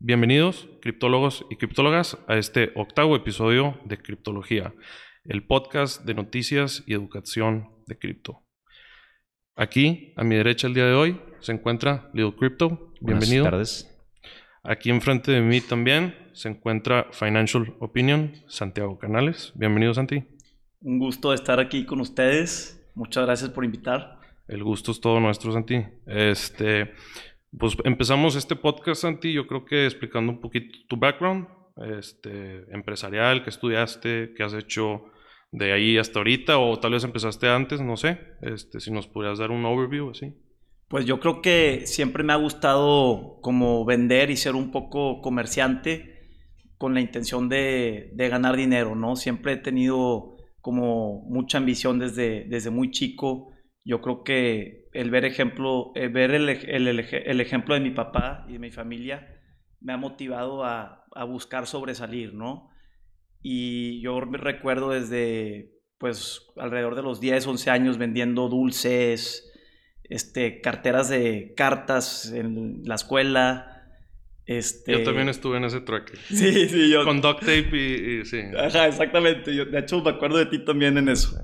Bienvenidos, criptólogos y criptólogas, a este octavo episodio de Criptología, el podcast de noticias y educación de cripto. Aquí, a mi derecha el día de hoy, se encuentra Little Crypto. Bienvenido. Buenas tardes. Aquí enfrente de mí también se encuentra Financial Opinion, Santiago Canales. Bienvenido, Santi. Un gusto estar aquí con ustedes. Muchas gracias por invitar. El gusto es todo nuestro, Santi. Este, pues empezamos este podcast, Santi, yo creo que explicando un poquito tu background, este, empresarial, que estudiaste, qué has hecho de ahí hasta ahorita, o tal vez empezaste antes, no sé. Este, si nos pudieras dar un overview así. Pues yo creo que siempre me ha gustado como vender y ser un poco comerciante con la intención de, de ganar dinero, ¿no? Siempre he tenido como mucha ambición desde, desde muy chico. Yo creo que el ver ejemplo, el ver el, el, el, ejemplo de mi papá y de mi familia me ha motivado a, a, buscar sobresalir, ¿no? Y yo me recuerdo desde, pues, alrededor de los 10, 11 años vendiendo dulces, este, carteras de cartas en la escuela. Este... Yo también estuve en ese trueque. Sí, sí, yo. Con duct tape y, y sí. Ajá, exactamente. Yo, de hecho, me acuerdo de ti también en eso.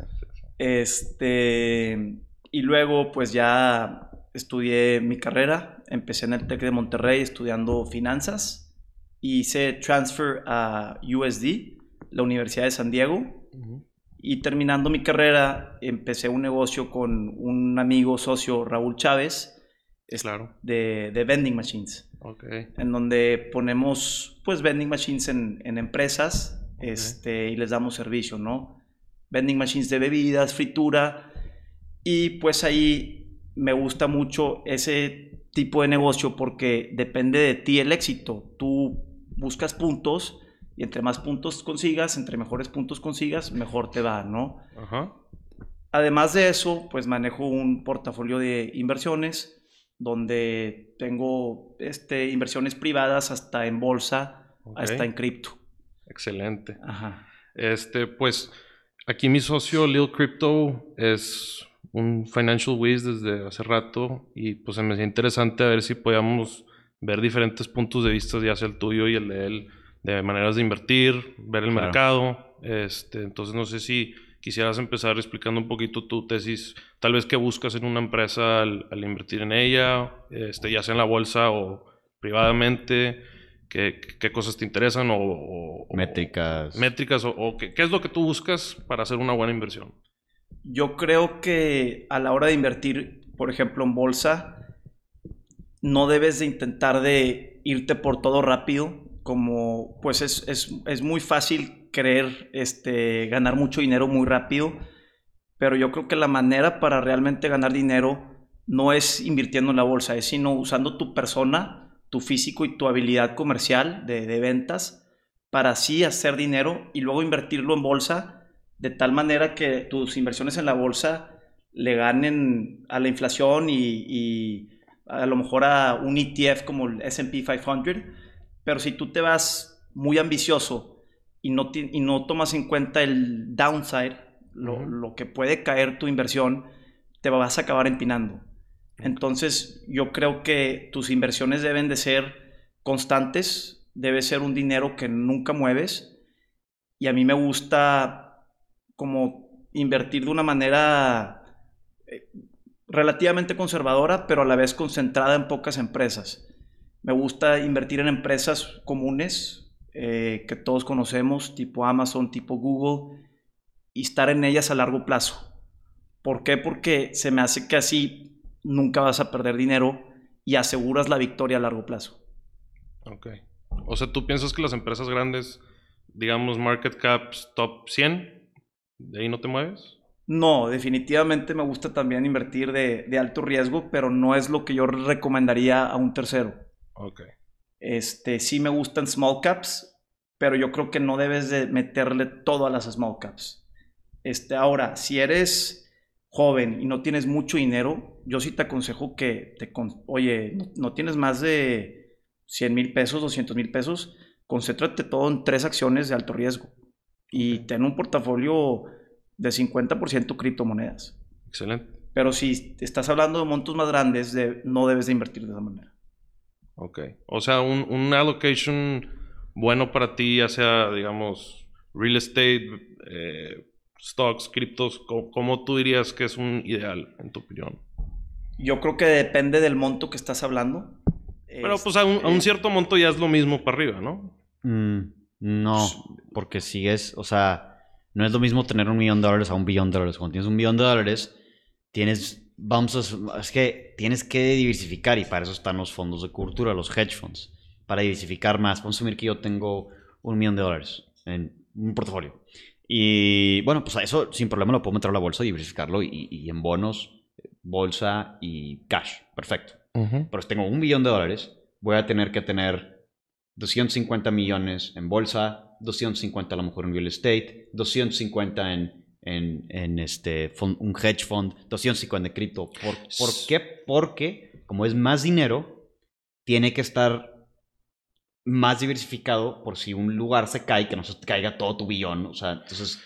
Este. Y luego, pues ya estudié mi carrera. Empecé en el TEC de Monterrey estudiando finanzas. Hice transfer a USD, la Universidad de San Diego. Uh -huh. Y terminando mi carrera, empecé un negocio con un amigo socio, Raúl Chávez, claro. de, de vending machines. Okay. En donde ponemos, pues, vending machines en, en empresas okay. este, y les damos servicio, ¿no? Vending machines de bebidas, fritura. Y pues ahí me gusta mucho ese tipo de negocio porque depende de ti el éxito. Tú buscas puntos y entre más puntos consigas, entre mejores puntos consigas, mejor te va, ¿no? Ajá. Además de eso, pues manejo un portafolio de inversiones donde tengo este, inversiones privadas hasta en bolsa, okay. hasta en cripto. Excelente. Ajá. Este, pues aquí mi socio Lil Crypto es un financial whiz desde hace rato y pues se me hacía interesante a ver si podíamos ver diferentes puntos de vista, ya sea el tuyo y el de él de maneras de invertir, ver el claro. mercado. Este, entonces no sé si quisieras empezar explicando un poquito tu tesis, tal vez qué buscas en una empresa al, al invertir en ella, este, ya sea en la bolsa o privadamente, qué, qué cosas te interesan o... o métricas. O, métricas o, o qué, qué, es lo que tú buscas para hacer una buena inversión. Yo creo que a la hora de invertir, por ejemplo, en bolsa, no debes de intentar de irte por todo rápido, como pues es, es, es, muy fácil querer este, ganar mucho dinero muy rápido, pero yo creo que la manera para realmente ganar dinero no es invirtiendo en la bolsa, es sino usando tu persona, tu físico y tu habilidad comercial de, de ventas para así hacer dinero y luego invertirlo en bolsa de tal manera que tus inversiones en la bolsa le ganen a la inflación y, y a lo mejor a un ETF como el SP 500 pero si tú te vas muy ambicioso y no, y no tomas en cuenta el downside, lo, uh -huh. lo, que puede caer tu inversión, te vas a acabar empinando. Entonces, yo creo que tus inversiones deben de ser constantes, debe ser un dinero que nunca mueves. Y a mí me gusta como invertir de una manera eh, relativamente conservadora, pero a la vez concentrada en pocas empresas. Me gusta invertir en empresas comunes eh, que todos conocemos, tipo Amazon, tipo Google, y estar en ellas a largo plazo. ¿Por qué? Porque se me hace que así nunca vas a perder dinero y aseguras la victoria a largo plazo. Ok. O sea, ¿tú piensas que las empresas grandes, digamos, market caps top 100, de ahí no te mueves? No, definitivamente me gusta también invertir de, de alto riesgo, pero no es lo que yo recomendaría a un tercero. Ok. Este, sí me gustan small caps, pero yo creo que no debes de meterle todo a las small caps. Este, ahora, si eres joven y no tienes mucho dinero, yo sí te aconsejo que te, oye, no tienes más de 100 mil pesos, 200 mil pesos, concéntrate todo en tres acciones de alto riesgo y ten un portafolio de 50% criptomonedas. Excelente. Pero si estás hablando de montos más grandes, de, no debes de invertir de esa manera. Ok. O sea, un, un allocation bueno para ti, ya sea, digamos, real estate, eh, stocks, criptos, ¿cómo, ¿cómo, tú dirías que es un ideal, en tu opinión? Yo creo que depende del monto que estás hablando. Pero pues a un, a un Este, cierto monto ya es lo mismo para arriba, ¿no? Mm, no, porque sigues, o sea, no es lo mismo tener un millón de dólares a un billón de dólares. Cuando tienes un billón de dólares, tienes, vamos a, es que tienes que diversificar y para eso están los fondos de cultura, los hedge funds, para diversificar más. Vamos a asumir que yo tengo un millón de dólares en un portafolio. Y bueno, pues a eso sin problema lo puedo meter a la bolsa diversificarlo y, y en bonos, bolsa y cash. Perfecto. Pero si tengo un billón de dólares, voy a tener que tener 250 millones en bolsa, 250 a lo mejor en real estate, 250 en, en, en este un hedge fund, 250 en cripto. ¿Por, ¿Por qué? Porque como es más dinero, tiene que estar más diversificado por si un lugar se cae, que no se caiga todo tu billón. O sea, entonces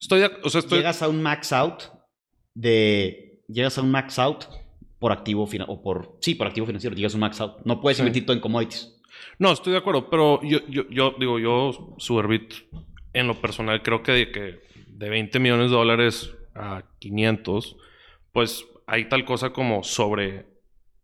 Estoy, de- o sea, estoy, llegas a un max out de llegas a un max out por activo fina- o por sí por activo financiero llegas a un max out no puedes Sí. invertir todo en commodities No, estoy de acuerdo, pero yo, yo, yo digo, yo, Superbit, en lo personal, creo que de, que de 20 millones de dólares a 500, pues hay tal cosa como sobre,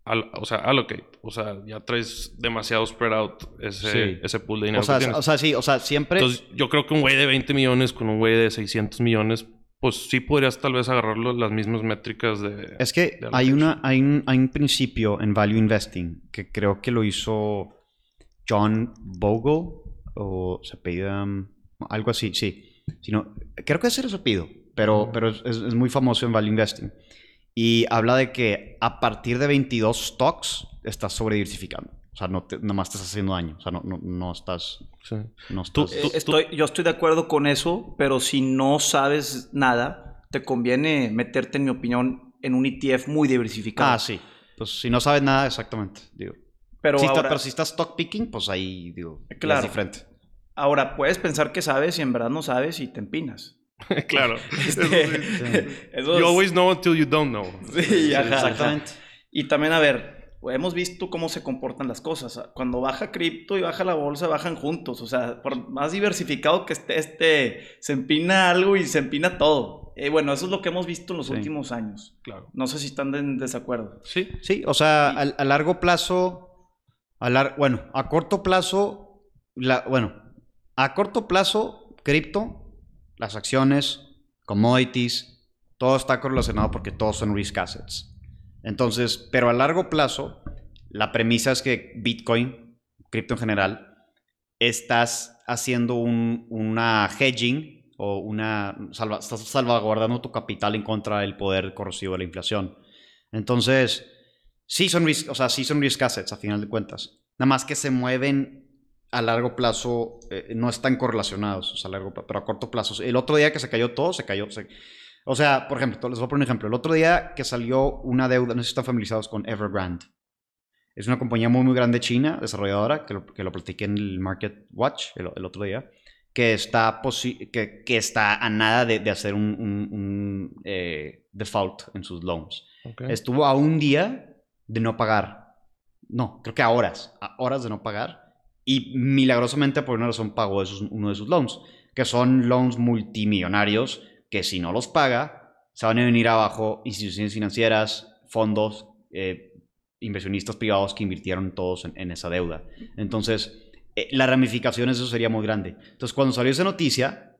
al- o sea, allocate. O sea, ya traes demasiado spread out ese, Sí. ese pool de dinero o sea, que tienes. o sea sí o sea siempre Entonces, yo creo que un güey de 20 millones con un güey de 600 millones, pues sí podrías tal vez agarrarlo las mismas métricas de... es que de hay una hay un, hay un principio en value investing que creo que lo hizo John Bogle o se apellida um, algo así sí sino creo que ese era su apellido pero pero es, es- muy famoso en value investing y habla de que a partir de 22 stocks estás sobrediversificando. O sea, no te, nomás estás haciendo daño. O sea, no, no, no estás... Sí. No Tú- estás Eh, estoy, yo estoy de acuerdo con eso, pero si no sabes nada, te conviene meterte, en mi opinión, en un ETF muy diversificado. ah, sí. Pues si no sabes nada, exactamente. Digo. Pero, si está- ahora, pero si estás stock picking, pues ahí, digo, Claro. es diferente. ahora puedes pensar que sabes y en verdad no sabes y te empinas. claro. Este, You always know until you don't know. Sí, ajá, ajá. exactamente. Y también, a ver, hemos visto cómo se comportan las cosas. Cuando baja cripto y baja la bolsa, bajan juntos. O sea, por más diversificado que esté, este, se empina algo y se empina todo. Eh, bueno, eso es lo que hemos visto en los Sí. últimos años. Claro. No sé si están en desacuerdo. Sí. Sí, o sea, a, largo plazo, a bueno, a corto plazo, la, bueno, a corto plazo, cripto, las acciones, commodities, todo está correlacionado porque todos son risk assets. Entonces, pero a largo plazo, la premisa es que Bitcoin, cripto en general, estás haciendo un, una hedging o una salva- estás salvaguardando tu capital en contra del poder corrosivo de la inflación. Entonces, sí son risk, o sea, sí son risk assets a final de cuentas. Nada más que se mueven a largo plazo, eh, no están correlacionados, o sea, a largo plazo, pero a corto plazo. El otro día que se cayó todo, se cayó. se- o sea, por ejemplo, les voy a poner un ejemplo. El otro día que salió una deuda, no sé si están familiarizados con Evergrande. Es una compañía muy, muy grande china, desarrolladora, que lo, que lo platiqué en el Market Watch el, el otro día, que está, que, que está a nada de, de hacer un, un- un, eh, default en sus loans. Ok. Estuvo a un día de no pagar. No, creo que a horas. A horas de no pagar. Y milagrosamente, por una razón, pagó esos- uno de sus loans. Que son loans multimillonarios que si no los paga, se van a venir abajo instituciones financieras, fondos, eh, inversionistas privados que invirtieron todos en, esa deuda. Entonces, eh, las ramificaciones de eso sería muy grande. Entonces, cuando salió esa noticia,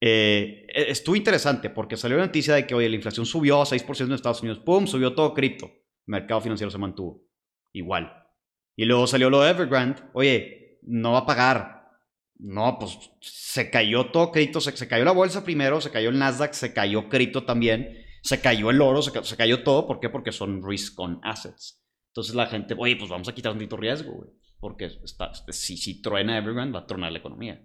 eh, e- estuvo interesante porque salió la noticia de que, oye, la inflación subió a 6% en Estados Unidos. ¡Pum! Subió todo cripto. Mercado financiero se mantuvo. Igual. Y luego salió lo de Evergrande. Oye, no va a pagar. No, pues se cayó todo cripto. Se, se cayó la bolsa primero, se cayó el Nasdaq, se cayó cripto también. Se cayó el oro, se, se cayó todo. ¿Por qué? Porque son risk on assets. Entonces la gente, oye, pues vamos a quitar un poquito riesgo, güey. Porque está, si, si truena Evergrande, va a tronar la economía.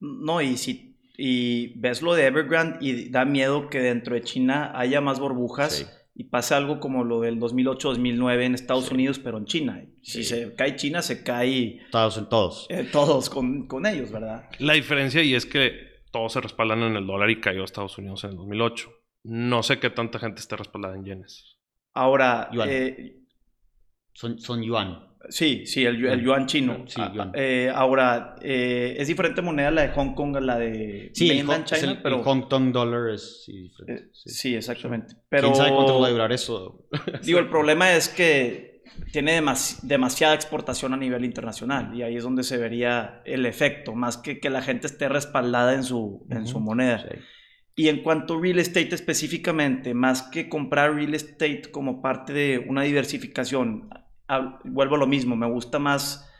No, y si y ves lo de Evergrande y da miedo que dentro de China haya más burbujas Sí. Y pase algo como lo del 2008-2009 en Estados Sí. Unidos, pero en China. Si Sí. se cae China, se cae Todos en todos. eh, todos con, con ellos, ¿verdad? La diferencia y es que todos se respaldan en el dólar y cayó a Estados Unidos en el 2008. No sé qué tanta gente esté respaldada en yenes. Ahora, Yuan. eh, Son, son yuan. Sí, sí, el, yu- el yuan chino. Sí, Ah, yuan. eh, ahora, eh, es diferente moneda la de Hong Kong a la de Sí, mainland China, el- pero... el Hong Kong dollar es sí, diferente. eh, sí. sí, exactamente. Pero... ¿Quién sabe cuánto va a durar eso? Digo, el problema es que tiene demas- demasiada exportación a nivel internacional y ahí es donde se vería el efecto, más que que la gente esté respaldada en su, en su moneda. Y en cuanto a real estate específicamente, más que comprar real estate como parte de una diversificación, a- vuelvo a lo mismo, me gusta más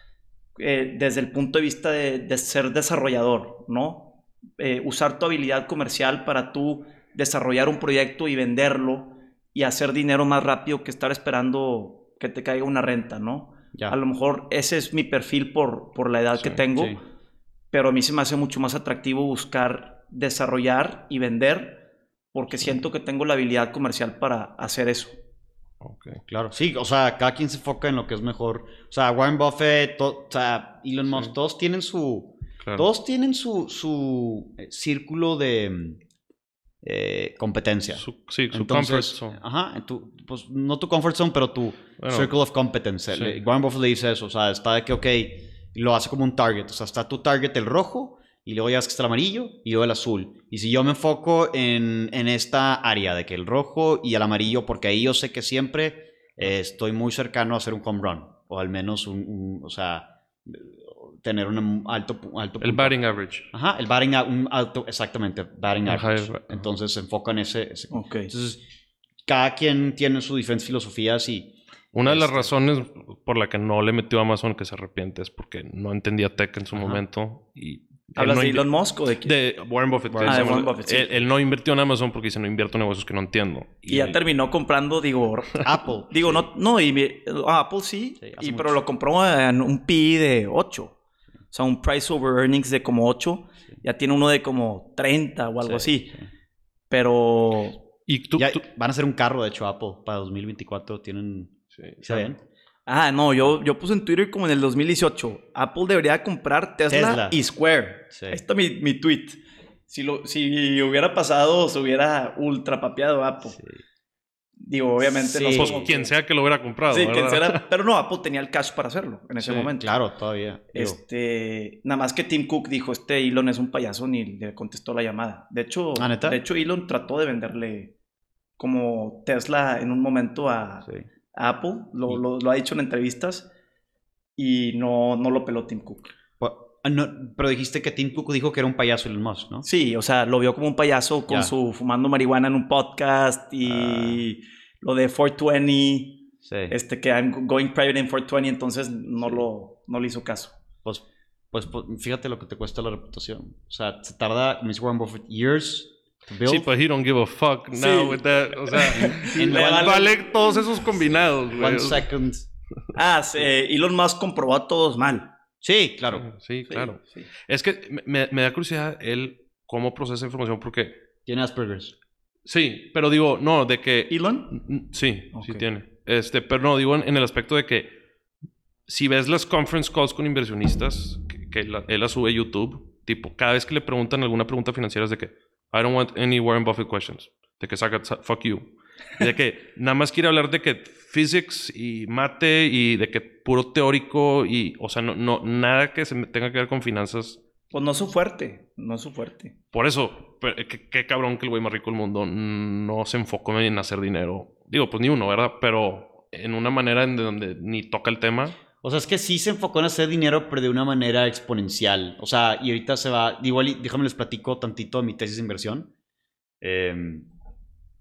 eh, desde el punto de vista de, de ser desarrollador, ¿no? Eh, usar tu habilidad comercial para tú desarrollar un proyecto y venderlo y hacer dinero más rápido que estar esperando que te caiga una renta, ¿no? Ya. A lo mejor ese es mi perfil por, por la edad que tengo sí. pero a mí se me hace mucho más atractivo buscar desarrollar y vender porque siento que tengo la habilidad comercial para hacer eso. Ok. Claro, sí, o sea, cada quien se enfoca en lo que es mejor. O sea, Warren Buffett, to- o sea, Elon Musk, Sí. todos tienen su, Claro. todos tienen su, su eh, círculo de eh, competencia. Su- sí, su Entonces, comfort zone. Ajá, tu, pues no tu comfort zone, pero tu Bueno, circle of competence. sí. Warren Buffett le dice eso, o sea, está de que, ok, lo hace como un target, o sea, está tu target el rojo y luego ya ves que está el amarillo y luego el azul. Y si yo me enfoco en, en esta área de que el rojo y el amarillo, porque ahí yo sé que siempre eh, estoy muy cercano a hacer un home run, o al menos un, un- o sea, tener un alto, alto el puntaje. batting average. Ajá, el batting, a- un alto, exactamente, batting Ajá, average. el. Entonces se enfoca en ese, ese- Ok. Entonces, cada quien tiene sus diferentes filosofías y... Una de las Este- razones por la que no le metió a Amazon que se arrepiente es porque no entendía tech en su Ajá. momento y ¿Hablas no de Elon Musk o de quién? de Warren Buffett. Ah, que de dice, Warren Buffett, sí. él, él no invirtió en Amazon porque dice no invierto en negocios que no entiendo. Y ya terminó comprando, digo, Apple. digo, no, no, y ah, Apple sí, y, pero lo compró en un PI de 8. O sea, un price over earnings de como 8. Ya tiene uno de como 30 o algo Sí, así. sí. Pero Y tú, Ya tú- van a hacer un carro, de hecho, Apple para 2024. Tienen... Sí. ¿Se ven? Ah, no, yo, yo puse en Twitter como en el 2018. Apple debería comprar Tesla, Tesla. y Square. Sí. Ahí está mi, mi tweet. Si, lo, si hubiera pasado, se hubiera ultra papeado Apple. Sí. Digo, obviamente no Sí. Pues somos- quien sea que lo hubiera comprado. Sí, ¿verdad? quien sea, pero no, Apple tenía el cash para hacerlo en ese Sí, momento. Claro, todavía. Digo, Este, nada más que Tim Cook dijo, este Elon es un payaso, ni le contestó la llamada. De hecho, ¿Ah, de hecho Elon trató de venderle como Tesla en un momento a, sí. Apple, lo, Y- lo- lo ha dicho en entrevistas, y no, no lo peló Tim Cook. Pu- ah, no, pero dijiste que Tim Cook dijo que era un payaso Elon Musk, ¿no? Sí, o sea, lo vio como un payaso con su fumando marihuana en un podcast y lo de 420, Sí. este que I'm going private in 420, entonces no, lo, no le hizo caso. Pues, pues, pues, fíjate lo que te cuesta la reputación. O sea, se tarda, dice Warren Buffett, years build. Sí, pues he don't give a fuck now Sí. with that. O sea, En le one- vale todos esos combinados, güey. One second. Ah, sí, Elon Musk comprobó a todos mal. Sí, claro. Sí, claro. Sí. Es que me, me da curiosidad él cómo procesa información porque... Tiene Asperger's. Sí, pero digo, no, de que... Elon, Sí, sí Ok. tiene. Este, pero no, digo en, en el aspecto de que si ves las conference calls con inversionistas, que, que la- él las sube a YouTube, tipo, cada vez que le preguntan alguna pregunta financiera es de que I don't want any Warren Buffett questions. De que saca, sa- fuck you. De que nada más quiere hablar de que physics y mate y de que puro teórico y, o sea, no, no, nada que se tenga que ver con finanzas. pues no es su fuerte, no es su fuerte. Por eso, eh, qué, qué cabrón que el güey más rico del mundo no se enfocó en hacer dinero. Digo, pues ni uno, ¿verdad? Pero en una manera en donde ni toca el tema. O sea, es que sí se enfocó en hacer dinero, pero de una manera exponencial. O sea, y ahorita se va. Igual, déjame les platico tantito de mi tesis de inversión. Eh,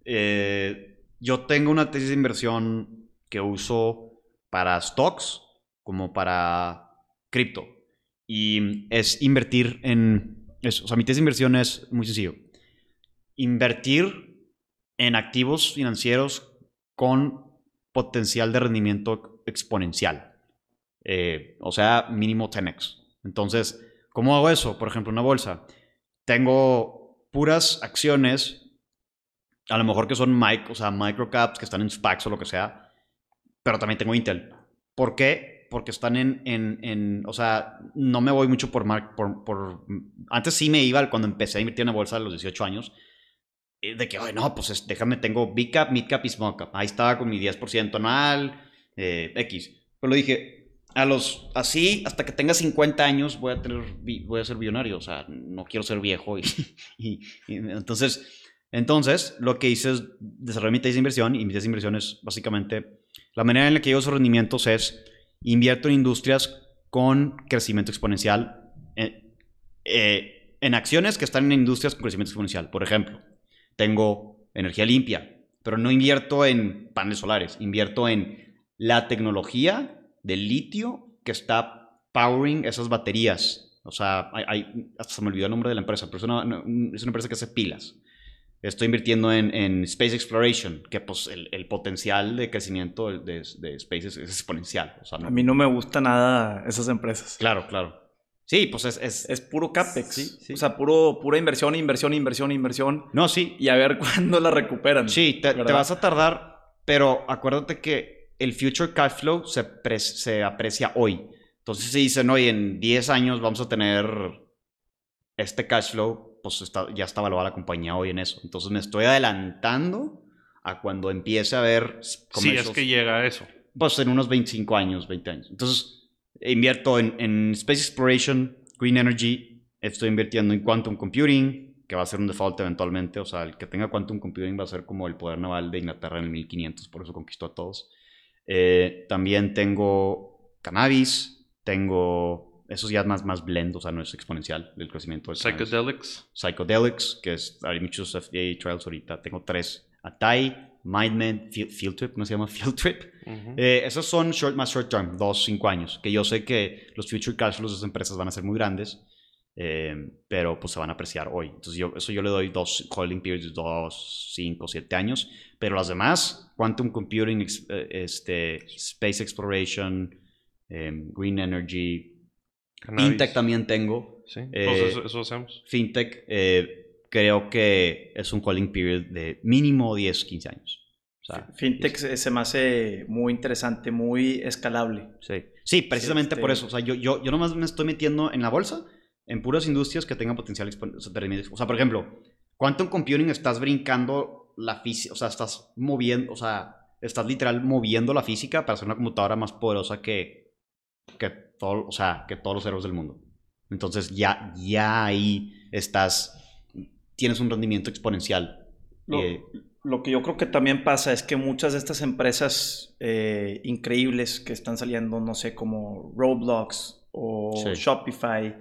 eh, yo tengo una tesis de inversión que uso para stocks como para cripto. Y es invertir en eso. O sea, mi tesis de inversión es muy sencillo. Invertir en activos financieros con potencial de rendimiento exponencial. Eh, o sea, mínimo 10x. Entonces, ¿cómo hago eso? Por ejemplo, una bolsa. Tengo puras acciones, a lo mejor que son mic, o sea, microcaps que están en SPACs o lo que sea, pero también tengo Intel. ¿Por qué? Porque están en, en, en o sea, no me voy mucho por, por, por... Antes sí me iba cuando empecé a invertir en la bolsa a los 18 años, eh, de que, ay, no, pues es- déjame, tengo Big Cap, Mid Cap y Small Cap. Ahí estaba con mi 10% anual eh, X. Pero lo dije, a los, así, hasta que tenga 50 años voy a, tener, voy a ser billonario. O sea, no quiero ser viejo. Y, y- y entonces, entonces, lo que hice es desarrollar mi tesis de inversión. Y mi tesis de inversión es básicamente, la manera en la que llevo esos rendimientos es, invierto en industrias con crecimiento exponencial. eh, eh, en acciones que están en industrias con crecimiento exponencial. Por ejemplo, tengo energía limpia, pero no invierto en paneles solares, invierto en la tecnología del litio que está powering esas baterías. O sea, hay, hay- hasta se me olvidó el nombre de la empresa, pero es una, es una empresa que hace pilas. Estoy invirtiendo en, en Space Exploration, que pues el, el potencial de crecimiento de, de, de Space es, es exponencial. O sea, no- A mí no me gusta nada esas empresas. Claro, claro. Sí, pues es... es- Es puro CAPEX. Sí, sí. O sea, puro, pura inversión, inversión, inversión, inversión. no, sí, Y a ver cuándo la recuperan. Sí, te, te vas a tardar, pero acuérdate que el future cash flow se, pre- se aprecia hoy. Entonces, si dicen, oye, en 10 años vamos a tener este cash flow, pues está- ya está evaluada la compañía hoy en eso. Entonces, me estoy adelantando a cuando empiece a ver Si es que llega a eso. pues en unos 25 años, 20 años. Entonces, invierto en, en Space Exploration, Green Energy, estoy invirtiendo en Quantum Computing, que va a ser un default eventualmente. O sea, el que tenga Quantum Computing va a ser como el poder naval de Inglaterra en el 1500, por eso conquistó a todos. Eh, también tengo cannabis, tengo... Eso ya más, más blend, o sea, no es exponencial el crecimiento del cannabis. Psychedelics. Psychedelics, que es, hay muchos FDA trials ahorita. Tengo tres. Atai, MindMed, Field, Field Trip, ¿no se llama Field Trip? Eh, esos son short, más short term, dos, cinco años. Que yo sé que los future cash flows de esas empresas van a ser muy grandes, eh, pero pues se van a apreciar hoy. Entonces, yo, eso yo le doy dos holding periods, de dos, cinco, siete años. Pero las demás, Quantum Computing, eh, este, Space Exploration, eh, Green Energy, Cannabis. FinTech también tengo. Sí, Eh, pues eso, eso hacemos. FinTech, eh, creo que es un holding period de mínimo 10, 15 años. O sea, Fintech se se me hace muy interesante, muy escalable. Sí, sí precisamente este- por eso. O sea, yo, yo, yo nomás me estoy metiendo en la bolsa, en puras industrias que tengan potencial expon- o sea, por ejemplo, Quantum Computing estás brincando la física, o sea, estás moviendo, o sea, estás literal moviendo la física para hacer una computadora más poderosa que, que, todo, o sea, que todos los héroes del mundo. Entonces ya, ya ahí estás, tienes un rendimiento exponencial. Lo, Eh, lo que yo creo que también pasa es que muchas de estas empresas eh, increíbles que están saliendo, no sé, como Roblox o Sí. Shopify,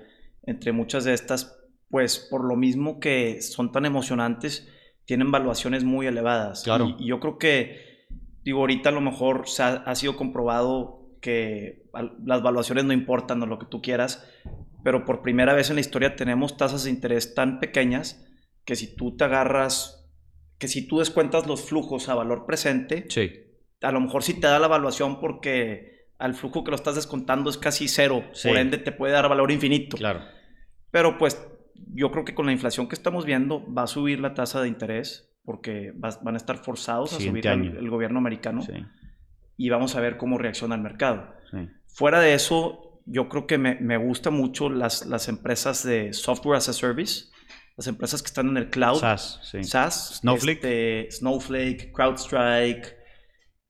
entre muchas de estas, pues por lo mismo que son tan emocionantes, tienen valuaciones muy elevadas. Claro. Y, y yo creo que, digo, ahorita a lo mejor se ha, ha sido comprobado que las valuaciones no importan o lo que tú quieras, pero por primera vez en la historia tenemos tasas de interés tan pequeñas que si tú te agarras, que si tú descuentas los flujos a valor presente, sí, a lo mejor sí te da la evaluación porque al flujo que lo estás descontando es casi cero, Sí. por ende te puede dar valor infinito. claro. Pero pues yo creo que con la inflación que estamos viendo va a subir la tasa de interés porque van a estar forzados a Siguiente subir el, gobierno americano Sí, y vamos a ver cómo reacciona el mercado. sí. Fuera de eso, yo creo que me, me gusta mucho las, las empresas de software as a service, las empresas que están en el cloud. SaaS, sí. SaaS, Snowflake. este, Snowflake, CrowdStrike,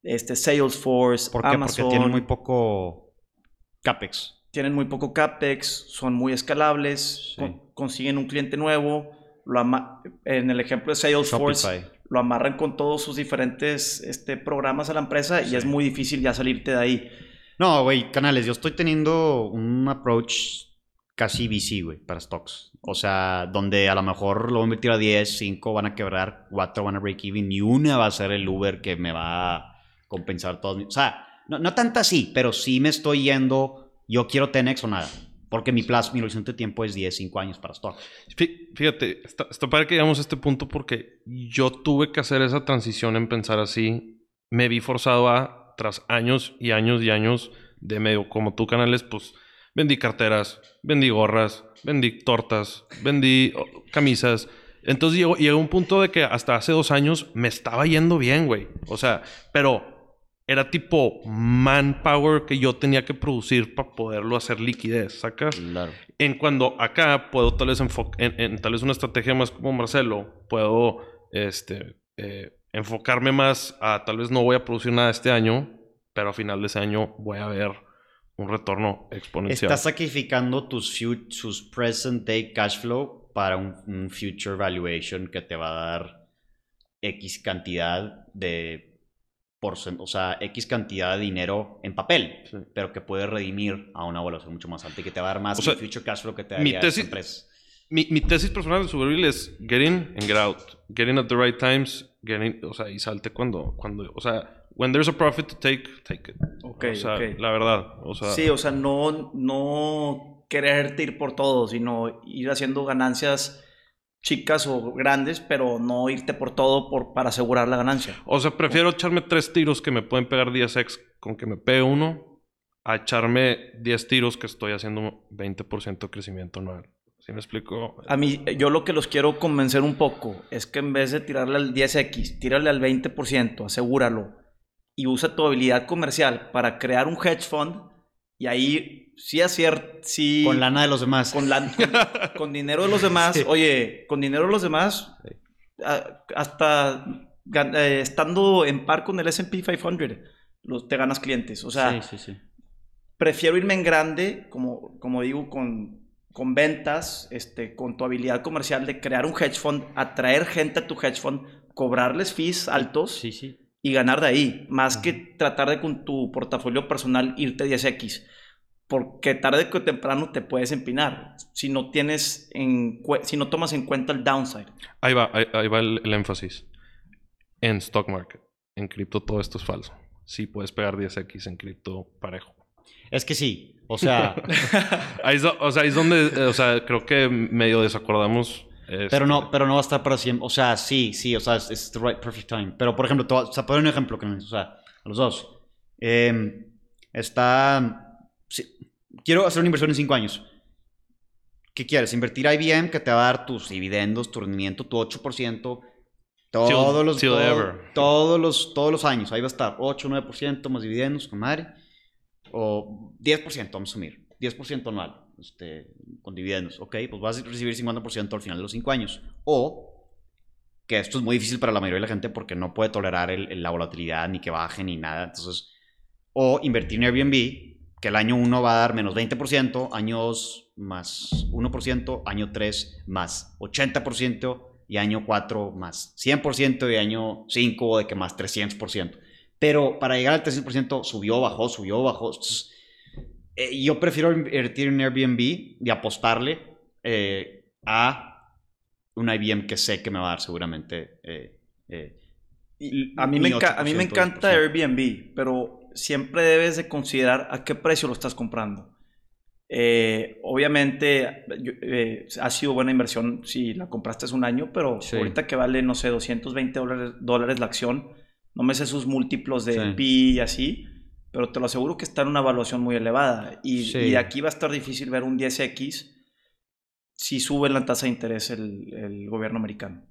este, Salesforce, ¿Por qué? Amazon. Porque tienen muy poco CAPEX. tienen muy poco CAPEX, son muy escalables, Sí. con- consiguen un cliente nuevo, lo ama- en el ejemplo de Salesforce, Shopify. lo amarran con todos sus diferentes este, programas a la empresa y es muy difícil ya salirte de ahí. No, güey, canales, yo estoy teniendo un approach casi VC, güey, para stocks. O sea, donde a lo mejor lo voy a invertir a 10, 5 van a quebrar, 4 van a break even y una va a ser el Uber que me va a compensar todo. mi- O sea, no, no tanto así, pero sí me estoy yendo, yo quiero 10x o nada. Porque mi plazo, mi horizonte de tiempo es 10, 5 años para stock. Fí- Fíjate, está, está padre que llegamos a este punto porque yo tuve que hacer esa transición en pensar así. Me vi forzado a, tras años y años y años de medio como tú, canales, pues vendí carteras, vendí gorras, vendí tortas, vendí oh, camisas. Entonces llegó, llegó un punto de que hasta hace dos años me estaba yendo bien, güey. O sea, pero era tipo manpower que yo tenía que producir para poderlo hacer liquidez, ¿sacas? Claro. En cuando acá puedo tal vez en, en tal vez una estrategia más como Marcelo, puedo este, eh, enfocarme más a tal vez no voy a producir nada este año, pero a final de ese año voy a ver un retorno exponencial. Estás sacrificando tus, tus present day cash flow para un, un future valuation que te va a dar X cantidad de porcent- o sea, X cantidad de dinero en papel, Sí. pero que puedes redimir a una evaluación mucho más alta y que te va a dar más O sea, el future cash flow que te mi daría esa tesis- empresa. Mi, mi tesis personal de Superville es get in and get out. Get in at the right times, get in, o sea, y salte cuando, cuando, o sea, when there's a profit to take, take it. Ok, o sea, ok. la verdad, o sea, Sí, o sea, no, no quererte ir por todo, sino ir haciendo ganancias chicas o grandes, pero no irte por todo por, para asegurar la ganancia. o sea, prefiero echarme tres tiros que me pueden pegar 10x con que me pegue uno, a echarme 10 tiros que estoy haciendo 20% de crecimiento anual. ¿Sí me explico? A mí, yo lo que los quiero convencer un poco es que en vez de tirarle al 10x, tírale al 20%, asegúralo. Y usa tu habilidad comercial para crear un hedge fund y ahí sí hacer, sí... Con lana de los demás. con, la- con- con dinero de los demás, Sí. oye, con dinero de los demás, hasta eh, estando en par con el S&P 500, los, te ganas clientes. O sea, prefiero irme en grande, como, como digo, con, con ventas, este, con tu habilidad comercial de crear un hedge fund, atraer gente a tu hedge fund, cobrarles fees altos Sí, sí. Y ganar de ahí, más que tratar de con tu portafolio personal irte 10x. Porque tarde o temprano te puedes empinar si no tienes en si no tomas en cuenta el downside. Ahí va, ahí, ahí va el, el énfasis. En stock market, en cripto todo esto es falso. Sí puedes pegar 10x en cripto parejo. Es que sí. O sea, Ahí o sea, ahí es donde, eh, o sea, creo que medio desacordamos. Este, Pero no, pero no va a estar para siempre. O sea, sí, sí, o sea, es, the right perfect time. Pero, por ejemplo, o sea, poner un ejemplo, que, o sea, a los dos. Eh, está. sí, quiero hacer una inversión en cinco años. ¿Qué quieres? Invertir IBM que te va a dar tus dividendos, tu rendimiento, tu 8%. Todos Till- los, till todo- todos los todos los años. Ahí va a estar 8, 9% más dividendos, con madre. O 10%, vamos a asumir. 10% anual este, con dividendos. Ok, pues vas a recibir 50% al final de los 5 años. O, que esto es muy difícil para la mayoría de la gente porque no puede tolerar el- el- la volatilidad, ni que baje, ni nada. Entonces, o invertir en Airbnb, que el año 1 va a dar menos 20%, año 2 más 1%, año 3 más 80% y año 4 más 100% y año 5 de que más 300%. Pero para llegar al 300% subió, bajó, subió, bajó. Entonces, eh, yo prefiero invertir en Airbnb y apostarle eh, a un IBM que sé que me va a dar seguramente. eh, Y a mí, me, a mí me 8%, encanta 10%. Airbnb, pero siempre debes de considerar a qué precio lo estás comprando. Eh, obviamente yo- eh, ha sido buena inversión si la compraste hace un año, pero Sí. ahorita que vale, no sé, 220 dólares, dólares la acción, no me sé sus múltiplos de Sí. PI y así, pero te lo aseguro que está en una evaluación muy elevada. Y, Sí. y aquí va a estar difícil ver un 10X si sube la tasa de interés el, el gobierno americano.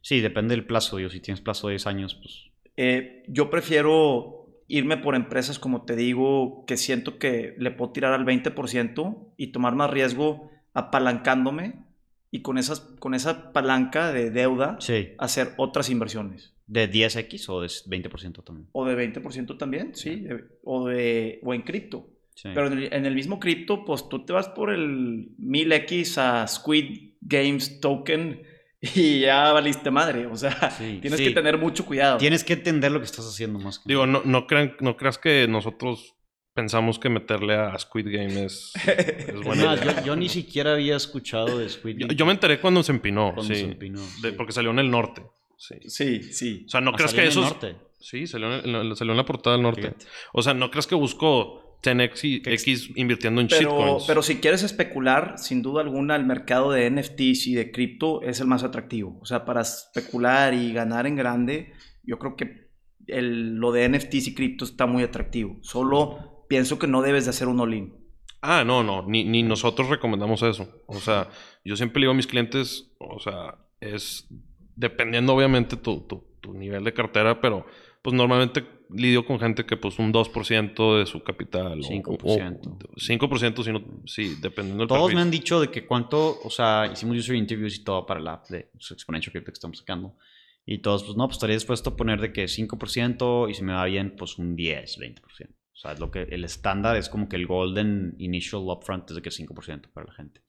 sí, depende del plazo. Yo, si tienes plazo de 10 años, pues. Eh, yo prefiero irme por empresas, como te digo, que siento que le puedo tirar al 20% y tomar más riesgo apalancándome y con, esas, con esa palanca de deuda Sí. hacer otras inversiones. ¿De 10x o de 20% también? O de 20% también, sí. de- o, de, o en cripto. Sí. Pero en el, en el mismo cripto, pues tú te vas por el 1000X a Squid Games Token y ya valiste madre. O sea, Sí, tienes sí. que tener mucho cuidado. Tienes que entender lo que estás haciendo más. que- Digo, no, no, crean, no creas que nosotros pensamos que meterle a Squid Game es, buena idea. yo, yo ni siquiera había escuchado de Squid Yo, Game. yo me enteré cuando se empinó, Cuando sí. se empinó, De- sí. porque salió en el norte. Sí. Sí, sí. O sea, no Ah, salió que eso... norte. Sí, salió en, el- salió en la portada del norte. Fíjate. O sea, no creas que busco 10x y Que ex- X invirtiendo en Pero, shitcoins. pero si quieres especular, sin duda alguna, el mercado de NFTs y de cripto es el más atractivo. O sea, para especular y ganar en grande, yo creo que el- lo de NFTs y cripto está muy atractivo. Solo pienso que no debes de hacer un all-in. Ah, no, no, ni, ni nosotros recomendamos eso. O sea, yo siempre le digo a mis clientes, o sea, es dependiendo obviamente tu, tu, tu nivel de cartera, pero pues normalmente lidio con gente que pues un 2% de su capital. o- 5%. O, 5% si no, sí, dependiendo del Todos perfil. me han dicho de que cuánto, o sea, hicimos user interviews y todo para la app de su Exponential Crypto que estamos sacando. Y todos, pues no, pues estaría dispuesto a poner de que 5% y si me va bien, pues un 10, 20%. O sea, es lo que el estándar es como que el golden initial upfront es de que 5% para la gente.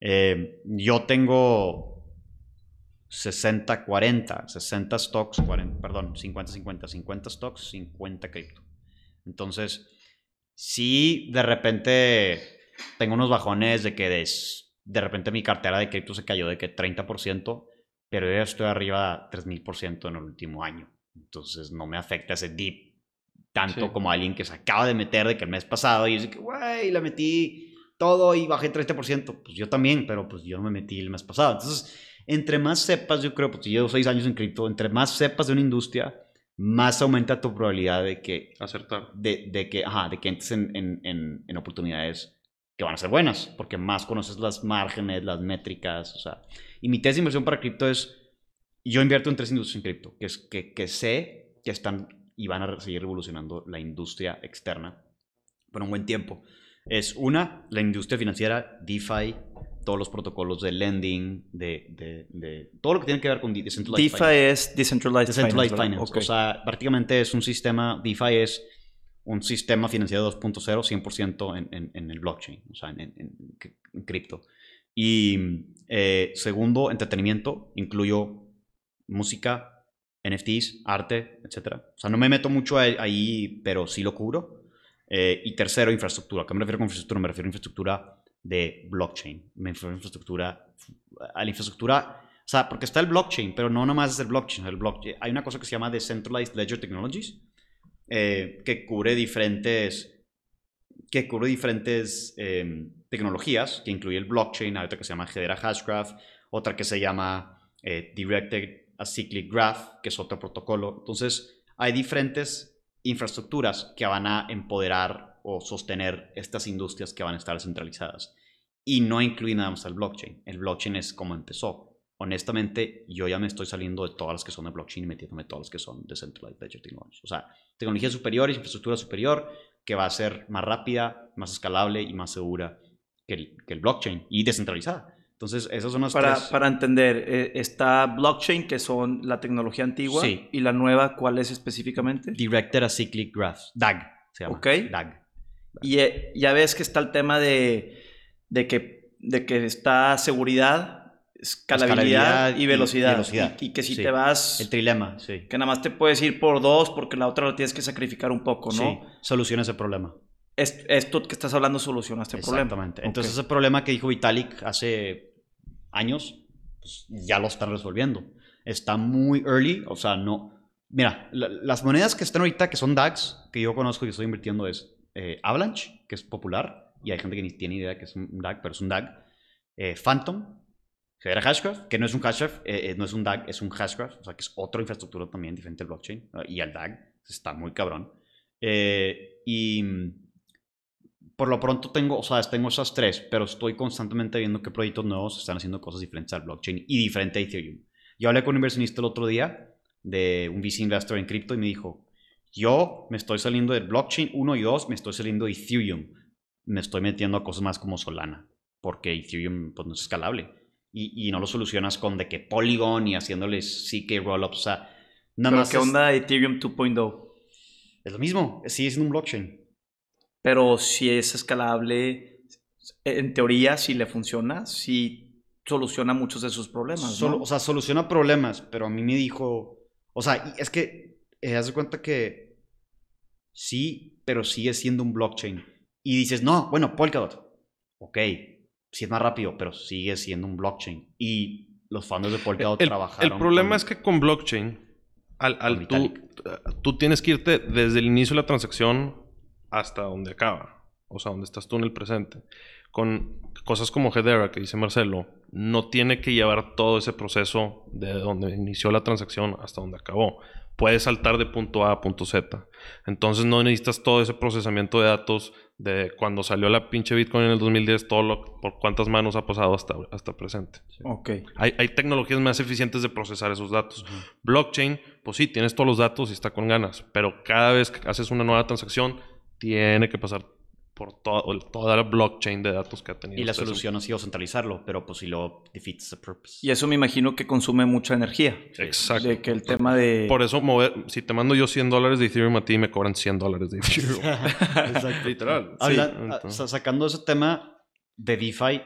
Eh, yo tengo 60, 40, 60 stocks, 40, perdón, 50, 50, 50 stocks, 50 cripto. Entonces, si de repente tengo unos bajones de que de, repente mi cartera de cripto se cayó de que 30%, pero yo ya estoy arriba 3000% en el último año. Entonces no me afecta ese dip tanto como alguien que se acaba de meter de que el mes pasado y dice que, güey, la metí todo y bajé 30%. Pues yo también, pero pues yo no me metí el mes pasado. Entonces, entre más sepas, yo creo, pues yo llevo seis años en cripto, entre más sepas de una industria, más aumenta tu probabilidad de que... Acertar. De, de que, ajá, de que entres en, en, en, oportunidades que van a ser buenas, porque más conoces las márgenes, las métricas, o sea... Y mi tesis de inversión para cripto es, yo invierto en tres industrias en cripto, que, es, que, que sé que están y van a seguir revolucionando la industria externa por un buen tiempo. Es una, la industria financiera, DeFi, todos los protocolos de lending, de, de, de todo lo que tiene que ver con decentralized DeFi es Decentralized, decentralized Finance. O sea, prácticamente es un sistema, DeFi es un sistema financiero 2.0 100% en, en, en, el blockchain, o sea, en, en cripto. Y eh, segundo, entretenimiento, incluyo música, NFTs, arte, etc. O sea, no me meto mucho ahí, pero sí lo cubro. Eh, y tercero, infraestructura. ¿A qué me refiero con infraestructura? Me refiero a infraestructura de blockchain. Infraestructura, a la infraestructura, o sea, porque está el blockchain, pero no nomás es el blockchain. El blockchain. Hay una cosa que se llama Decentralized Ledger Technologies, eh, que cubre diferentes, que cubre diferentes em, tecnologías, que incluye el blockchain, hay otra que se llama Hedera Hashgraph, otra que se llama eh, Directed a Cyclic Graph, que es otro protocolo. Entonces, hay diferentes infraestructuras que van a empoderar o sostener estas industrias que van a estar centralizadas. Y no incluye nada más el blockchain. El blockchain es como empezó. Honestamente, yo ya me estoy saliendo de todas las que son de blockchain y metiéndome todas las que son de Centralized Ledger Technology. O sea, tecnología superior, infraestructura superior, que va a ser más rápida, más escalable y más segura que el, que el blockchain y descentralizada. Entonces, esas son las para, tres. Para entender, eh, está blockchain, que son la tecnología antigua. Sí. ¿Y la nueva cuál es específicamente? Directed Acyclic Graph. DAG se llama. Ok. DAG. Y eh, ya ves que está el tema de, de, que, de que está seguridad, escalabilidad, y velocidad. Y, que si te vas... El trilema, sí. Que nada más te puedes ir por dos porque la otra lo tienes que sacrificar un poco, ¿no? Sí, soluciona ese problema esto que estás hablando soluciona este problema. Exactamente. Entonces, ese problema que dijo Vitalik hace años, pues ya lo están resolviendo. Está muy early, o sea, no. Mira, las monedas que están ahorita, que son DAGs, que yo conozco y estoy invirtiendo, es eh, Avalanche, que es popular, y hay gente que ni tiene idea que es un DAG, pero es un DAG. Eh, Phantom, que era Hashgraph, que no es un Hashgraph, eh, no es un DAG, es un Hashgraph, o sea, que es otra infraestructura también diferente al blockchain, y al DAG, está muy cabrón. y por lo pronto tengo, o sea, tengo esas tres, pero estoy constantemente viendo qué proyectos nuevos están haciendo cosas diferentes al blockchain y diferente a Ethereum. Yo hablé con un inversionista el otro día de un VC investor en cripto y me dijo, yo me estoy saliendo del blockchain 1 y 2, me estoy saliendo de Ethereum. Me estoy metiendo a cosas más como Solana, porque Ethereum pues, no es escalable. Y, no lo solucionas con de que Polygon y haciéndoles CK rollups. O sea, nada más. ¿Qué onda Ethereum 2.0? Es lo mismo, sigue siendo un blockchain. Pero si es escalable, en teoría, si le funciona, si soluciona muchos de sus problemas. O sea, soluciona problemas, pero a mí me dijo, o sea, es que, eh, haz de cuenta que sí, pero sigue siendo un blockchain. Y dices, no, bueno, Polkadot, ok, sí es más rápido, pero sigue siendo un blockchain. Y los fondos de Polkadot el, trabajaron. El problema es que con blockchain, al, al tú, tú tienes que irte desde el inicio de la transacción hasta donde acaba, o sea, donde estás tú en el presente. Con cosas como Hedera, que dice Marcelo, no tiene que llevar todo ese proceso de donde inició la transacción hasta donde acabó. Puedes saltar de punto A a punto Z. Entonces no necesitas todo ese procesamiento de datos de cuando salió la pinche Bitcoin en el 2010, todo lo, por cuántas manos ha pasado hasta, hasta presente. Ok. Hay, hay, tecnologías más eficientes de procesar esos datos. Blockchain, pues sí, tienes todos los datos y está con ganas, pero cada vez que haces una nueva transacción, tiene que pasar por to- toda la blockchain de datos que ha tenido. Y la ese solución ha sido centralizarlo, pero pues si lo defeats the purpose. Y eso me imagino que consume mucha energía. Exacto. De que el tema de... Por eso, mover, si te mando yo 100 dólares de Ethereum a ti, me cobran 100 dólares de Ethereum. Exacto. Literal. Habla- Sí, entonces- sacando ese tema de DeFi,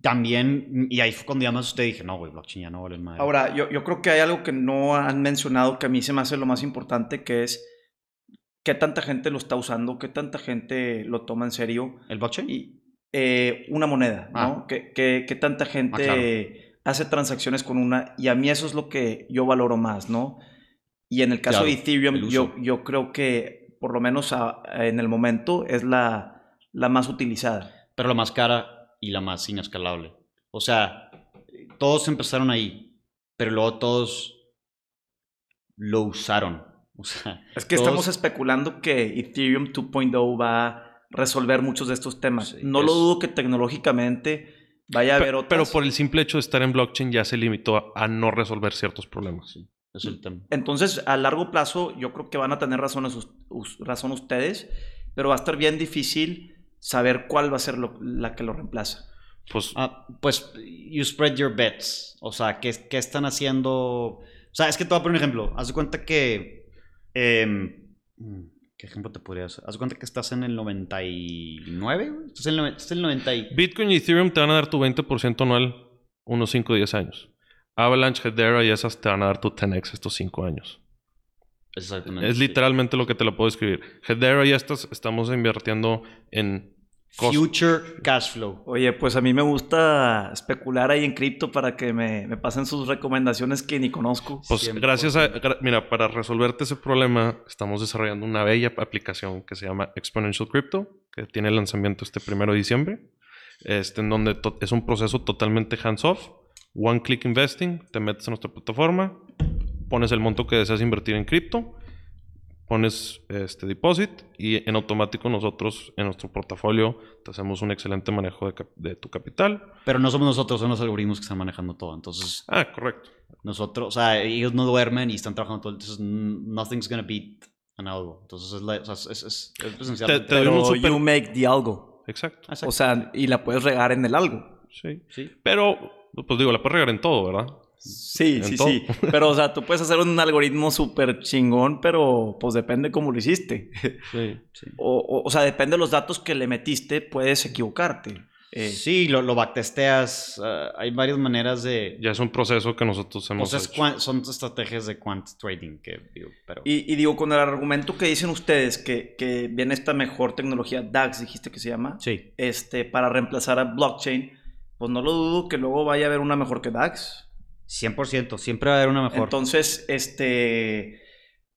también, y ahí fue cuando ya más usted dije, no, güey, blockchain ya no vale madre. Ahora, yo, yo creo que hay algo que no han mencionado que a mí se me hace lo más importante, que es qué tanta gente lo está usando, qué tanta gente lo toma en serio. ¿El blockchain? Y eh, una moneda, ¿no? Ah. ¿Qué, qué- qué tanta gente claro. hace transacciones con una? Y a mí eso es lo que yo valoro más, ¿no? Y en el caso Claro, de Ethereum, yo, yo creo que por lo menos a- en el momento es la, la más utilizada. pero la más cara y la más inescalable. O sea, todos empezaron ahí, pero luego todos lo usaron. O sea, Es que todos- estamos especulando que Ethereum 2.0 va a resolver muchos de estos temas. Sí, no lo es- dudo que tecnológicamente vaya a haber otras. Pero por el simple hecho de estar en blockchain ya se limitó a, a no resolver ciertos problemas. es el tema. Entonces, a largo plazo, yo creo que van a tener us- razón ustedes, pero va a estar bien difícil saber cuál va a ser lo- la que lo reemplaza. Pues Ah, pues, you spread your bets. O sea, ¿qué, qué están haciendo? O sea, es que te voy a poner un ejemplo. Haz de cuenta que... mm, ¿Qué ejemplo te podría hacer? Haz cuenta que estás en el 99, güey. Estás en el, noven- estás en el 90 y... Bitcoin y Ethereum te van a dar tu 20% anual unos 5 o 10 años. Avalanche, Hedera y esas te van a dar tu 10x estos 5 años. Exactamente. Es sí. literalmente lo que te lo puedo escribir. Hedera y estas estamos invirtiendo en Future cash flow. Oye, pues a mí me gusta especular ahí en cripto para que me, me pasen sus recomendaciones que ni conozco. Pues 100%. gracias a... gra- Mira, para resolverte ese problema, estamos desarrollando una bella aplicación que se llama Exponential Crypto, que tiene lanzamiento este primero de diciembre, este, en donde es un proceso totalmente hands-off, one-click investing, te metes en nuestra plataforma, pones el monto que deseas invertir en cripto, pones este deposit y en automático nosotros en nuestro portafolio te hacemos un excelente manejo de, cap- de tu capital. Pero no somos nosotros, son los algoritmos que están manejando todo. Entonces, Ah, correcto. nosotros, o sea, ellos no duermen y están trabajando todo. Entonces, nothing's gonna beat an algo. Entonces, es, la, o sea, es, es, es, es esencialmente- te un Pero super- you make the algo. Exacto. Exacto. O sea, y la puedes regar en el algo. Sí. sí. Pero, pues digo, la puedes regar en todo, ¿verdad? Sí, En sí, todo. sí. Pero, o sea, tú puedes hacer un algoritmo súper chingón, pero pues depende cómo lo hiciste. Sí. Sí. O, o, o sea, depende de los datos que le metiste, puedes equivocarte. Eh, Sí, lo, lo backtesteas. ah, hay varias maneras de. Ya es un proceso que nosotros hemos Pues es hecho. son estrategias de quant trading que digo, pero. Y, y digo, con el argumento que dicen ustedes que, que viene esta mejor tecnología DAX, dijiste que se llama, sí. este, para reemplazar a blockchain, pues no lo dudo que luego vaya a haber una mejor que DAX. 100%. Siempre va a haber una mejor. Entonces, este,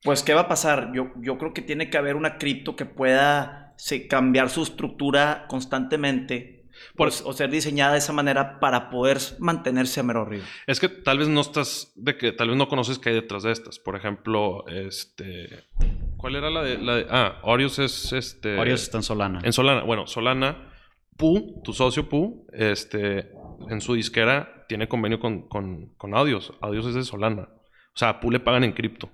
pues, ¿qué va a pasar? Yo, yo creo que tiene que haber una cripto que pueda se- cambiar su estructura constantemente Por- pues, o ser diseñada de esa manera para poder mantenerse a mero arriba. Es que tal vez no estás, de que tal vez no conoces qué hay detrás de estas. Por ejemplo, este, ¿cuál era la de, la de- ah, Orius es, este, Varios están Solana. en Solana. Bueno, Solana, Pu, tu socio Pu, este, en su disquera tiene convenio con, con, con Audios. Audios es de Solana. O sea, a Pu le pagan en cripto.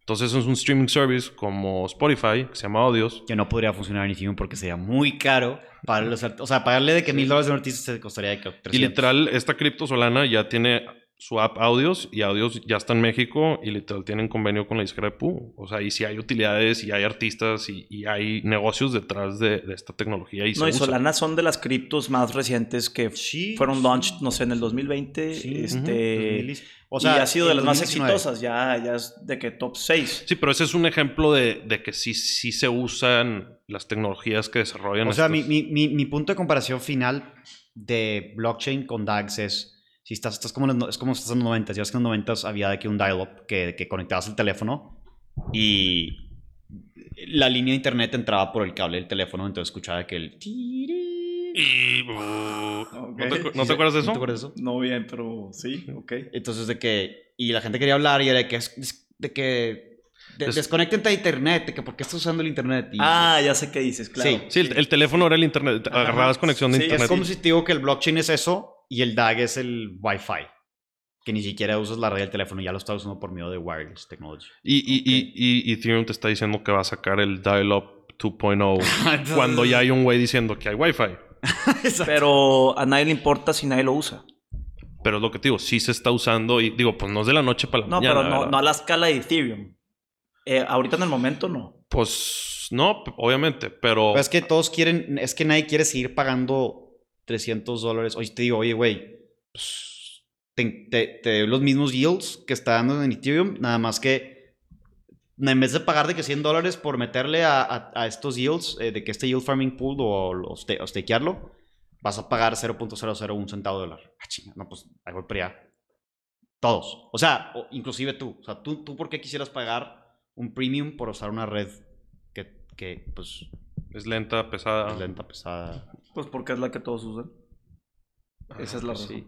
Entonces es un streaming service como Spotify, que se llama Audios. Que no podría funcionar en Ethereum porque sería muy caro para los O sea, pagarle de que mil dólares a un artista se costaría de que 300. Y literal, esta cripto Solana ya tiene su app Audios y Audios ya está en México y literal tienen convenio con la disquera de Pu. O sea, y si hay utilidades y hay artistas y, y hay negocios detrás de, de esta tecnología y se No, y usa. Solana son de las criptos más recientes que Sí, fueron sí. launched, no sé, en el 2020. Sí, este, 2000. O sea, y ha sido de las más 2019. exitosas, ya, ya es de que top 6. Sí, pero ese es un ejemplo de, de que sí, sí se usan las tecnologías que desarrollan. O sea, mi, mi, mi, mi punto de comparación final de blockchain con DAGs es, si estás, estás como en los no- es como si estás en los 90, ya ves que en los 90 había de que un dial-up que, que conectabas el teléfono y la línea de internet entraba por el cable del teléfono, entonces escuchaba que el... Y- ¿No, te, Ok. acu- no te acuerdas de eso? ¿No te acuerdas de eso? No bien, pero sí, ok. Entonces de que... Y la gente quería hablar y era de que... es- De que de- Des- desconéctate de internet, de que por qué estás usando el internet. Y- Ah, ya sé qué dices, claro. Sí, Sí, el, el teléfono era el internet. Agarrabas conexión de Sí, internet. Es como si te digo que el blockchain es eso y el DAG es el Wi-Fi. Que ni siquiera usas la red del teléfono, ya lo estás usando por medio de wireless technology. Y, y, y, y Ethereum te está diciendo que va a sacar el dial-up 2.0 cuando ya hay un güey diciendo que hay Wi-Fi. Pero a nadie le importa si nadie lo usa. Pero es lo que te digo, sí se está usando y digo, pues no es de la noche para la No, mañana. pero no, ¿verdad? no a la escala de Ethereum. Eh, ahorita en el momento no. Pues no, obviamente, pero Pero es que todos quieren, es que nadie quiere seguir pagando 300 dólares. Oye, te digo, oye, güey, pues, te, te- te doy los mismos yields que está dando en Ethereum, nada más que en vez de pagar de que 100 dólares por meterle a, a- a estos yields, eh, de que este yield farming pool o, o, o stakearlo, vas a pagar 0.001 centavo de dólar. Ah, chinga, no, pues ahí voy para allá. Todos. O sea, o inclusive tú. O sea, ¿tú, ¿tú por qué quisieras pagar un premium por usar una red que, que pues, es lenta, pesada. es lenta, pesada. Pues porque es la que todos usan. Ah, Esa es la pues razón. sí.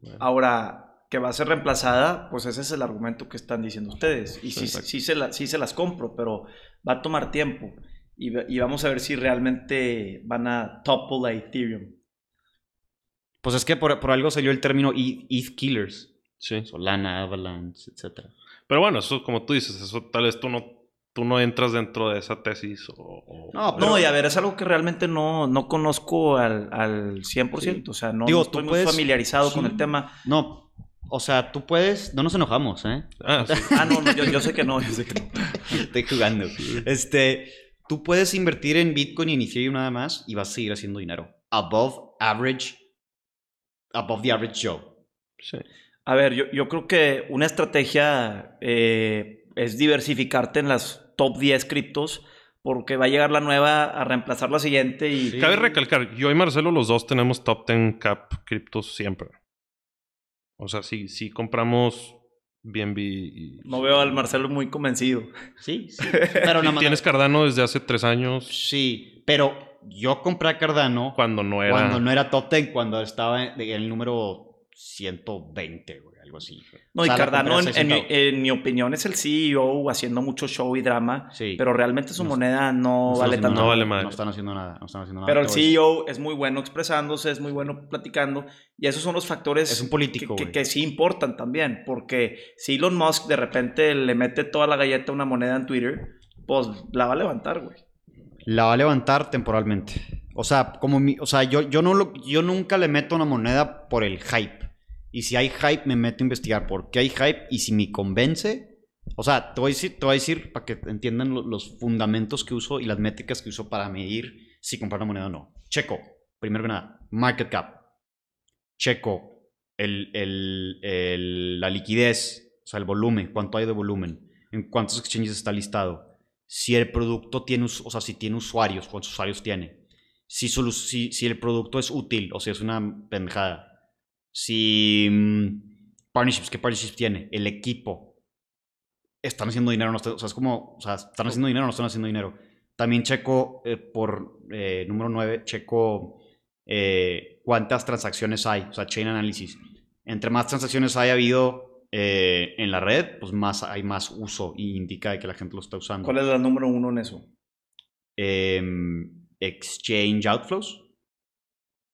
Bueno. Ahora, que va a ser reemplazada, pues ese es el argumento que están diciendo ustedes. Y sí, sí, se, la- sí se las compro, pero va a tomar tiempo. Y, vamos a ver si realmente van a topple a Ethereum. Pues es que por, por algo salió el término ETH, ETH Killers. Sí. Solana, Avalanche, etc. Pero bueno, eso como tú dices, eso tal vez tú no, tú no entras dentro de esa tesis o... o- No, No, y a ver, es algo que realmente no, no conozco al, al 100%. O sea, no, Digo, no tú estoy muy puedes- familiarizado con sí. el tema. No, o sea, tú puedes. No nos enojamos, ¿eh? Ah, sí. Ah, no, no, yo, yo sé que no, yo sé que no. Estoy jugando. Este, tú puedes invertir en Bitcoin y en Ethereum nada más y vas a seguir haciendo dinero. Above average. Above the average Joe. Sí. A ver, yo, yo creo que una estrategia eh, es diversificarte en las top 10 criptos porque va a llegar la nueva a reemplazar la siguiente y... Sí. Cabe recalcar, yo y Marcelo los dos tenemos top 10 cap criptos siempre. O sea, sí, sí compramos BNB y... No veo al Marcelo muy convencido. Sí, sí. Pero nada más. tienes Cardano desde hace tres años Sí, pero yo compré a Cardano cuando no era... cuando no era top 10, cuando estaba en el número 120, güey, algo así. No, O sea, y Cardano, en, mi, en mi opinión, es el CEO haciendo mucho show y drama, Sí. pero realmente su No- moneda no, vale tanto. No nada, vale madre. No están haciendo nada. No están haciendo nada. Pero el. CEO es muy bueno expresándose, es muy bueno platicando, y esos son los factores Es un político, que, que- güey. que sí importan también, porque si Elon Musk de repente le mete toda la galleta a una moneda en Twitter, pues la va a levantar, güey. La va a levantar temporalmente. O sea, como mi- o sea, yo, yo, no lo, yo nunca le meto una moneda por el hype. Y si hay hype, me meto a investigar por qué hay hype. Y si me convence, o sea, te voy a decir, te voy a decir para que entiendan lo- los fundamentos que uso y las métricas que uso para medir si comprar una moneda o no. Checo, primero que nada, market cap. Checo, el, el- el- la liquidez, o sea, el volumen, cuánto hay de volumen, en cuántos exchanges está listado si el producto tiene, o sea, si tiene usuarios, cuántos usuarios tiene, si, si, si el producto es útil o si es una pendejada, si mm, partnerships, qué partnerships tiene, el equipo, están haciendo dinero, o no están- o sea, es como, o sea, están haciendo dinero o no están haciendo dinero. También checo eh, por eh, número 9, checo eh, cuántas transacciones hay, o sea, chain analysis. Entre más transacciones haya habido en la red, pues más hay más uso y indica que la gente lo está usando. ¿Cuál es la número uno en eso? Em, exchange outflows.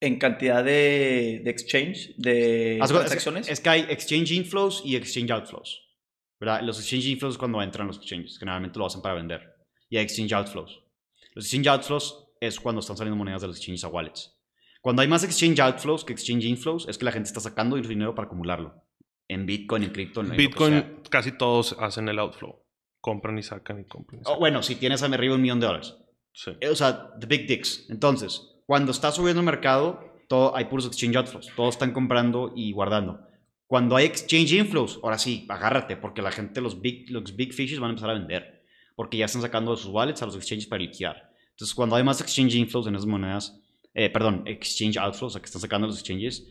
En cantidad de, de exchange, de cuenta, transacciones. Es, es que hay exchange inflows y exchange outflows. ¿verdad? Los exchange inflows es cuando entran los exchanges, generalmente lo hacen para vender. Y hay exchange outflows. Los exchange outflows es cuando están saliendo monedas de los exchanges a wallets. Cuando hay más exchange outflows que exchange inflows, es que la gente está sacando el dinero para acumularlo. En Bitcoin, en cripto, en lo que sea. Bitcoin casi todos hacen el outflow. Compran y sacan y compran y O, sacan. bueno, si tienes arriba un millón de dólares. Sí. Eh, O sea, the big dicks. Entonces, cuando está subiendo el mercado, todo, hay puros exchange outflows. Todos están comprando y guardando. Cuando hay exchange inflows, ahora sí, agárrate, porque la gente, los big, los big fishes van a empezar a vender. Porque ya están sacando de sus wallets a los exchanges para liquidar. Entonces, cuando hay más exchange inflows en esas monedas, eh, perdón, exchange outflows, o sea, que están sacando los exchanges,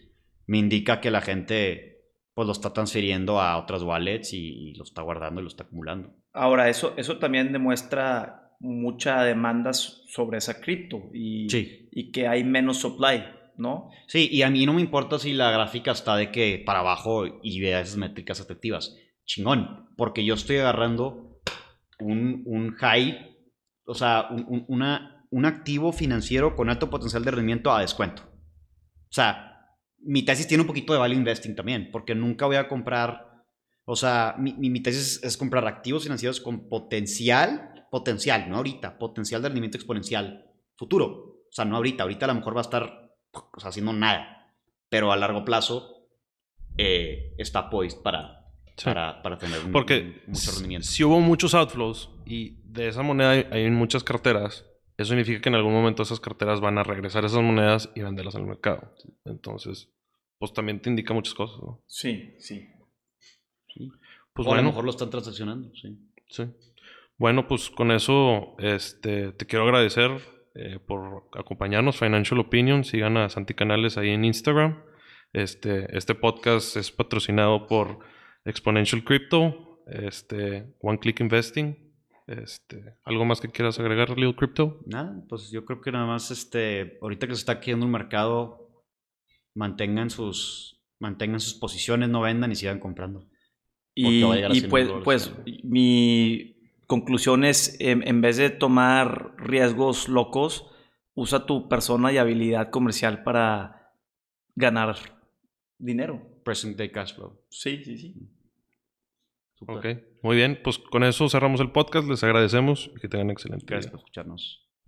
me indica que la gente pues lo está transfiriendo a otras wallets y, y lo está guardando y lo está acumulando. Ahora, eso, eso también demuestra mucha demanda sobre esa cripto y, Sí. y que hay menos supply, ¿no? Sí, y a mí no me importa si la gráfica está de que para abajo y vea esas métricas efectivas. Chingón, porque yo estoy agarrando un, un high, o sea, un, un- una, un activo financiero con alto potencial de rendimiento a descuento. O sea, mi tesis tiene un poquito de value investing también, porque nunca voy a comprar, o sea, mi, mi, mi tesis es, es comprar activos financieros con potencial, potencial, no ahorita, potencial de rendimiento exponencial futuro. O sea, no ahorita, ahorita a lo mejor va a estar o sea, haciendo nada, pero a largo plazo eh, está poised para, Sí. para, para tener un, Porque un- mucho rendimiento. si hubo muchos outflows y de esa moneda hay, muchas carteras, eso significa que en algún momento esas carteras van a regresar esas monedas y venderlas al mercado. Entonces, pues también te indica muchas cosas, ¿no? Sí, sí. Sí. Pues o a lo mejor lo están transaccionando, sí. sí. Bueno, pues con eso este, te quiero agradecer eh, por acompañarnos, Financial Opinion. Sigan a Santi Canales ahí en Instagram. Este, este podcast es patrocinado por Exponential Crypto, este, One Click Investing. Este, ¿Algo más que quieras agregar, Lil Crypto? Nada, pues yo creo que nada más, este, ahorita que se está cayendo el mercado, mantengan sus, mantengan sus posiciones, no vendan y sigan comprando. Y, y 100 pues, pues mi conclusión es, en, en vez de tomar riesgos locos, usa tu persona y habilidad comercial para ganar dinero. Present day cash flow. Sí, sí, sí. Súper. Ok, muy bien. Pues con eso cerramos el podcast. Les agradecemos y que tengan excelente día. Gracias por escucharnos.